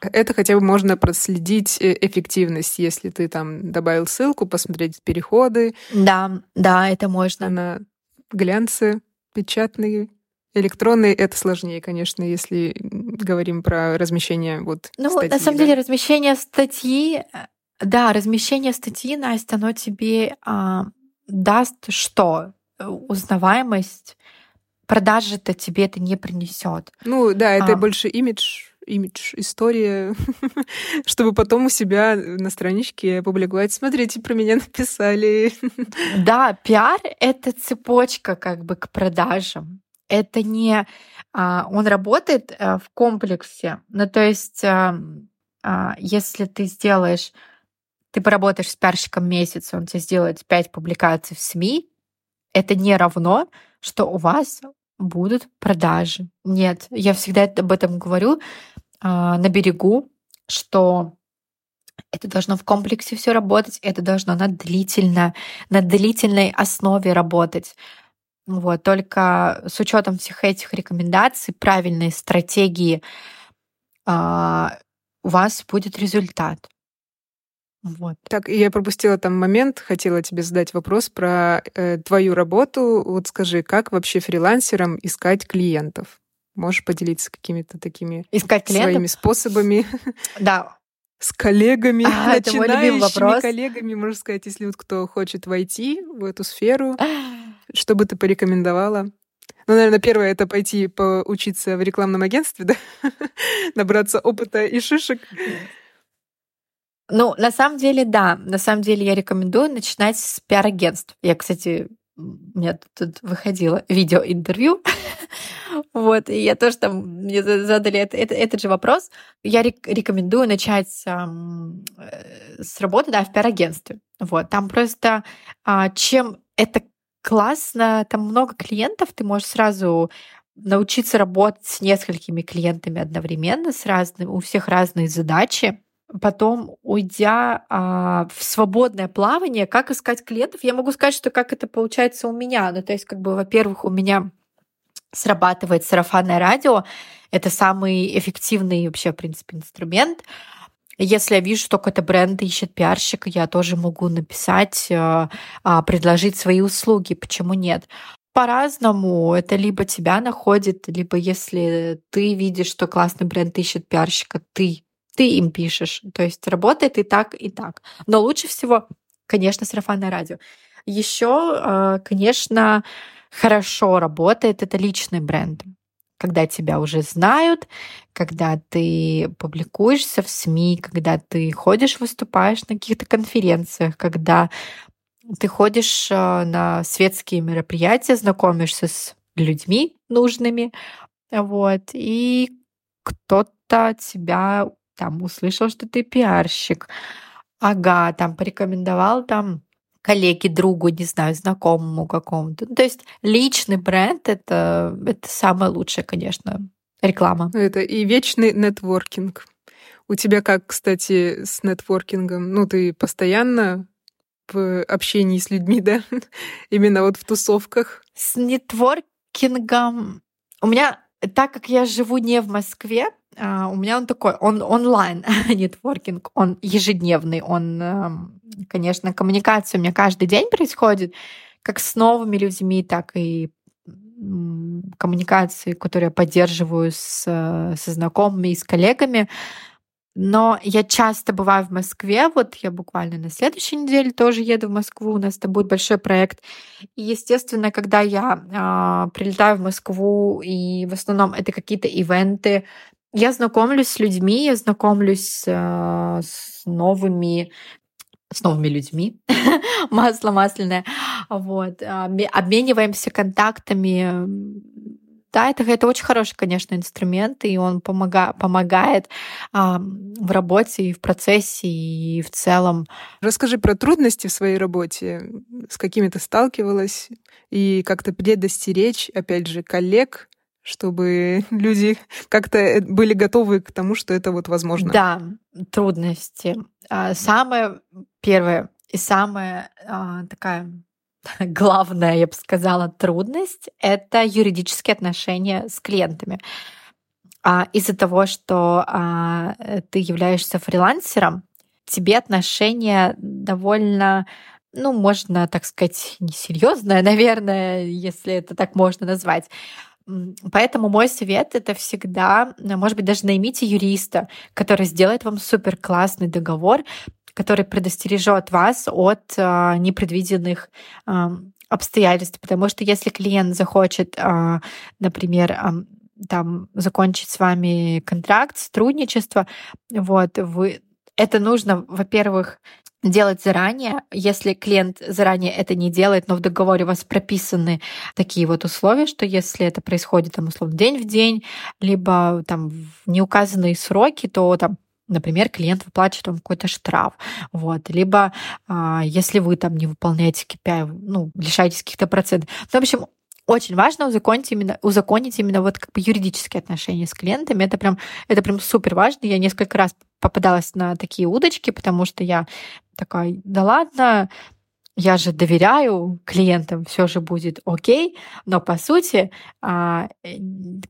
это хотя бы можно проследить э, эффективность, если ты там добавил ссылку, посмотреть переходы. Да, да, это можно. На глянцы печатные, электронные это сложнее, конечно, если говорим про размещение вот Ну, статьи, на самом да? деле, размещение статьи, да, размещение статьи, Настя, оно тебе а, даст что? Узнаваемость, продажи-то тебе это не принесет. Ну да, это а, больше имидж имидж, история, чтобы потом у себя на страничке опубликовать. Смотрите, про меня написали. Да, пиар — это цепочка как бы к продажам. Это не... А, он работает э, в комплексе. Ну, то есть, а, а, если ты сделаешь... Ты поработаешь с пиарщиком месяц, он тебе сделает 5 публикаций в СМИ, это не равно, что у вас будут продажи. Нет, я всегда об этом говорю на берегу, что это должно в комплексе все работать, это должно на длительно, на длительной основе работать. Вот, только с учетом всех этих рекомендаций, правильной стратегии, а, у вас будет результат. Вот. Так, я пропустила там момент, хотела тебе задать вопрос про э, твою работу. Вот скажи, как вообще фрилансерам искать клиентов? Можешь поделиться какими-то такими искать клиентов? своими способами? Да. С коллегами, а, начинающими коллегами, можно сказать, если вот кто хочет войти в эту сферу, что бы ты порекомендовала? Ну, наверное, первое — это пойти поучиться в рекламном агентстве, да? Набраться опыта и шишек. Ну, на самом деле, да. На самом деле я рекомендую начинать с пиар-агентств. Я, кстати, у меня тут выходило видео-интервью, вот, и я тоже там, мне задали это, это, этот же вопрос. Я рек- рекомендую начать эм, с работы, да, в пиар-агентстве. Вот, там просто а, чем это классно, там много клиентов, ты можешь сразу научиться работать с несколькими клиентами одновременно, с разными, у всех разные задачи потом, уйдя а, в свободное плавание, как искать клиентов, я могу сказать, что как это получается у меня. Ну, то есть, как бы, во-первых, у меня срабатывает сарафанное радио. Это самый эффективный вообще, в принципе, инструмент. Если я вижу, что какой-то бренд ищет пиарщика, я тоже могу написать, а, а, предложить свои услуги. Почему нет? По-разному. Это либо тебя находит, либо если ты видишь, что классный бренд ищет пиарщика, ты ты им пишешь. То есть работает и так, и так. Но лучше всего, конечно, сарафанное радио. Еще, а, конечно, хорошо работает это личный бренд. Когда тебя уже знают, когда ты публикуешься в СМИ, когда ты ходишь, выступаешь на каких-то конференциях, когда ты ходишь а, на светские мероприятия, знакомишься с людьми нужными, вот, и кто-то тебя там услышал, что ты пиарщик, ага, там порекомендовал там коллеге, другу, не знаю, знакомому какому-то. Ну, то есть личный бренд это, это самое лучшее, конечно, реклама. Это и вечный нетворкинг. У тебя как, кстати, с нетворкингом? Ну, ты постоянно в общении с людьми, да? Именно вот в тусовках. С нетворкингом у меня, так как я живу не в Москве, а, у меня он такой, он онлайн нетворкинг, он ежедневный, он, эм, конечно, коммуникация у меня каждый день происходит, как с новыми людьми, так и коммуникации, которые я поддерживаю с, со знакомыми и с коллегами. Но я часто бываю в Москве, вот я буквально на следующей неделе тоже еду в Москву, у нас это будет большой проект. И, естественно, когда я э, прилетаю в Москву, и в основном это какие-то ивенты, я знакомлюсь с людьми, я знакомлюсь э, с новыми с новыми людьми, масло масляное, вот, обмениваемся контактами. Да, это, это очень хороший, конечно, инструмент, и он помога, помогает а, в работе и в процессе, и в целом. Расскажи про трудности в своей работе, с какими ты сталкивалась, и как-то предостеречь, опять же, коллег чтобы люди как-то э, были готовы к тому, что это вот возможно. Да, трудности. А, самое первое и самая такая главная, я бы сказала, трудность — это юридические отношения с клиентами. А из-за того, что а, ты являешься фрилансером, тебе отношения довольно ну, можно, так сказать, несерьезное, наверное, если это так можно назвать. Поэтому мой совет это всегда, может быть, даже наймите юриста, который сделает вам супер классный договор, который предостережет вас от э, непредвиденных э, обстоятельств, потому что если клиент захочет, а, например, там закончить с вами контракт, сотрудничество, вот, вы это нужно, во-первых, делать заранее. Если клиент заранее это не делает, но в договоре у вас прописаны такие вот условия, что если это происходит там условно день в день, либо там в неуказанные сроки, то там Например, клиент выплачивает вам какой-то штраф. Вот. Либо а, если вы там не выполняете KPI, ну, лишаетесь каких-то процентов. Ну, в общем, очень важно узаконить именно, узаконить именно вот как бы юридические отношения с клиентами. Это прям, это прям супер важно. Я несколько раз попадалась на такие удочки, потому что я такая, да ладно, я же доверяю клиентам, все же будет окей, но по сути а,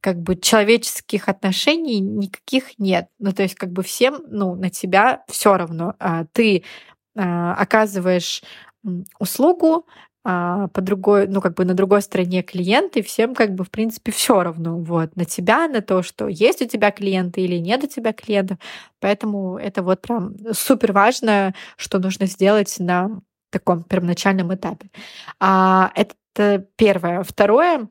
как бы человеческих отношений никаких нет. Ну то есть как бы всем ну на тебя все равно. А, ты а, оказываешь услугу, по другой, ну, как бы на другой стороне клиенты, всем как бы, в принципе, все равно, вот, на тебя, на то, что есть у тебя клиенты или нет у тебя клиентов. Поэтому это вот прям супер важно, что нужно сделать на таком первоначальном этапе. А, это первое. Второе,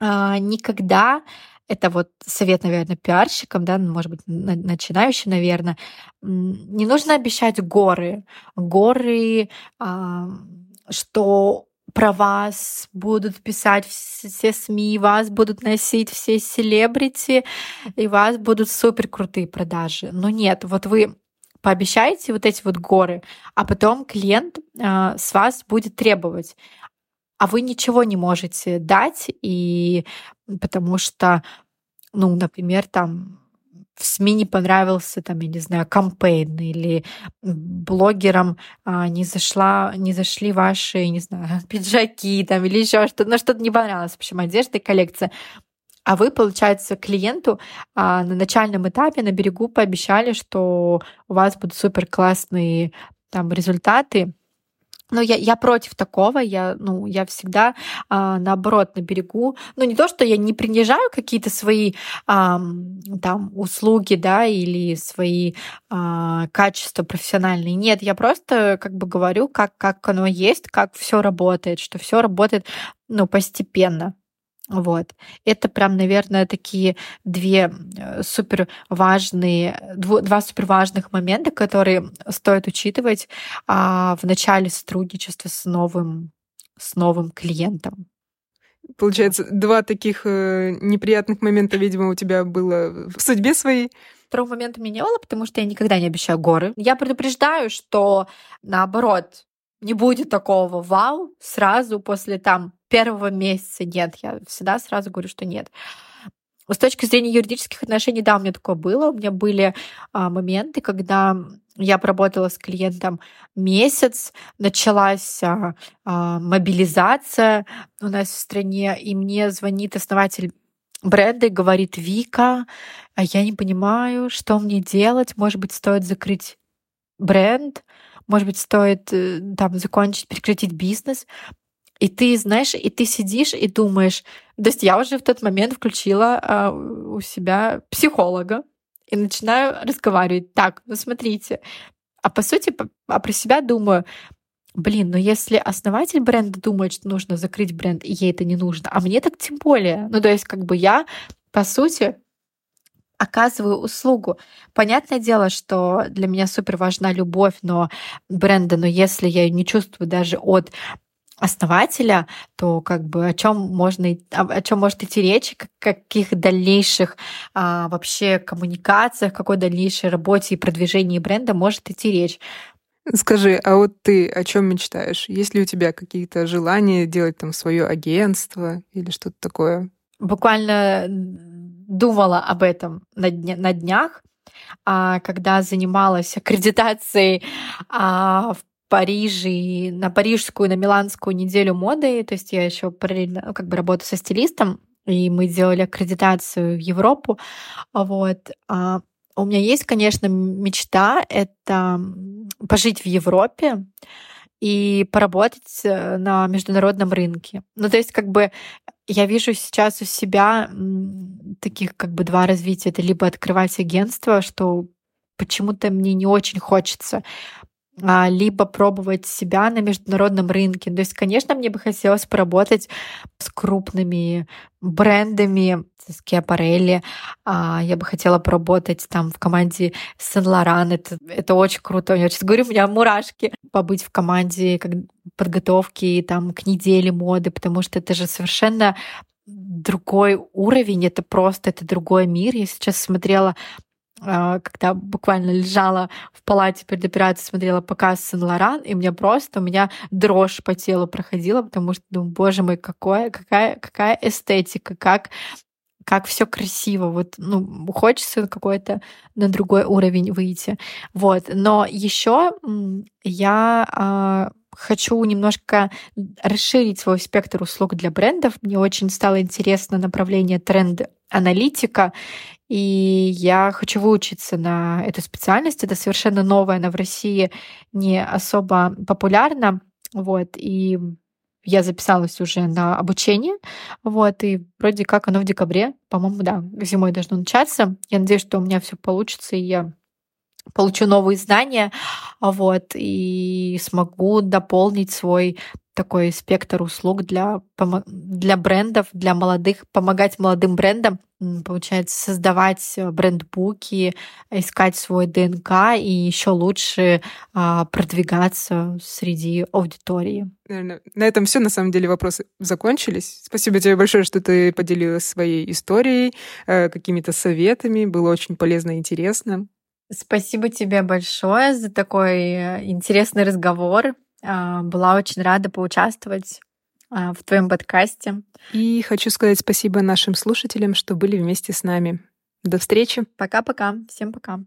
а, никогда это вот совет, наверное, пиарщикам, да, может быть, начинающим, наверное, не нужно обещать горы. Горы, что про вас будут писать все СМИ, вас будут носить все селебрити, и вас будут супер крутые продажи. Но нет, вот вы пообещаете вот эти вот горы, а потом клиент э, с вас будет требовать, а вы ничего не можете дать, и потому что, ну, например, там в СМИ не понравился, там, я не знаю, кампейн или блогерам а, не зашла, не зашли ваши, не знаю, пиджаки там или еще что-то, ну что-то не понравилось, в общем, одежда и коллекция. А вы, получается, клиенту а, на начальном этапе на берегу пообещали, что у вас будут супер классные там результаты, но я, я против такого, я, ну, я всегда а, наоборот на берегу. Ну, не то, что я не принижаю какие-то свои а, там услуги, да, или свои а, качества профессиональные. Нет, я просто как бы говорю, как, как оно есть, как все работает, что все работает ну, постепенно. Вот. Это прям, наверное, такие две э, супер важные, два супер важных момента, которые стоит учитывать а, в начале сотрудничества с новым, с новым клиентом. Получается, два таких э, неприятных момента, видимо, у тебя было в судьбе своей. Второго момента меня не было, потому что я никогда не обещаю горы. Я предупреждаю, что наоборот, не будет такого вау сразу после там первого месяца. Нет, я всегда сразу говорю, что нет. С точки зрения юридических отношений, да, у меня такое было. У меня были а, моменты, когда я поработала с клиентом месяц, началась а, а, мобилизация у нас в стране, и мне звонит основатель бренда и говорит, Вика, а я не понимаю, что мне делать, может быть, стоит закрыть бренд, может быть, стоит э, там закончить, прекратить бизнес. И ты, знаешь, и ты сидишь и думаешь, то есть я уже в тот момент включила а, у себя психолога и начинаю разговаривать. Так, ну смотрите. А по сути, а про себя думаю, блин, но если основатель бренда думает, что нужно закрыть бренд, и ей это не нужно, а мне так тем более. Ну, то есть, как бы я, по сути, оказываю услугу. Понятное дело, что для меня супер важна любовь, но бренда, но если я ее не чувствую даже от основателя, то как бы о чем можно, о чем может идти речь, каких дальнейших а, вообще коммуникациях, какой дальнейшей работе и продвижении бренда может идти речь. Скажи, а вот ты о чем мечтаешь? Есть ли у тебя какие-то желания делать там свое агентство или что-то такое? Буквально думала об этом на, дня, на днях, а, когда занималась аккредитацией а, в Париже на парижскую, на миланскую неделю моды. То есть я еще параллельно ну, как бы работаю со стилистом, и мы делали аккредитацию в Европу. Вот. А, у меня есть, конечно, мечта — это пожить в Европе и поработать э, на международном рынке. Ну, то есть, как бы я вижу сейчас у себя таких как бы два развития. Это либо открывать агентство, что почему-то мне не очень хочется либо пробовать себя на международном рынке. То есть, конечно, мне бы хотелось поработать с крупными брендами, с Киапарелли. Я бы хотела поработать там в команде Сен-Лоран. Это, это очень круто. Я сейчас говорю, у меня мурашки. Побыть в команде как подготовки там, к неделе моды, потому что это же совершенно другой уровень, это просто это другой мир. Я сейчас смотрела а, когда буквально лежала в палате перед операцией, смотрела показ Сен-Лоран, и мне просто, у меня дрожь по телу проходила, потому что думаю, боже мой, какое, какая, какая эстетика, как как все красиво, вот, ну, хочется какой-то на другой уровень выйти, вот. Но еще я а, хочу немножко расширить свой спектр услуг для брендов. Мне очень стало интересно направление тренд-аналитика, и я хочу выучиться на эту специальность. Это совершенно новая, она в России не особо популярна. Вот, и я записалась уже на обучение, вот, и вроде как оно в декабре, по-моему, да, зимой должно начаться. Я надеюсь, что у меня все получится, и я получу новые знания, вот, и смогу дополнить свой такой спектр услуг для, для брендов, для молодых, помогать молодым брендам, получается, создавать брендбуки, искать свой ДНК и еще лучше а, продвигаться среди аудитории. Наверное, на этом все. На самом деле вопросы закончились. Спасибо тебе большое, что ты поделилась своей историей, э, какими-то советами. Было очень полезно и интересно. Спасибо тебе большое за такой э, интересный разговор. А, была очень рада поучаствовать а, в твоем подкасте. И хочу сказать спасибо нашим слушателям, что были вместе с нами. До встречи. Пока-пока. Всем пока.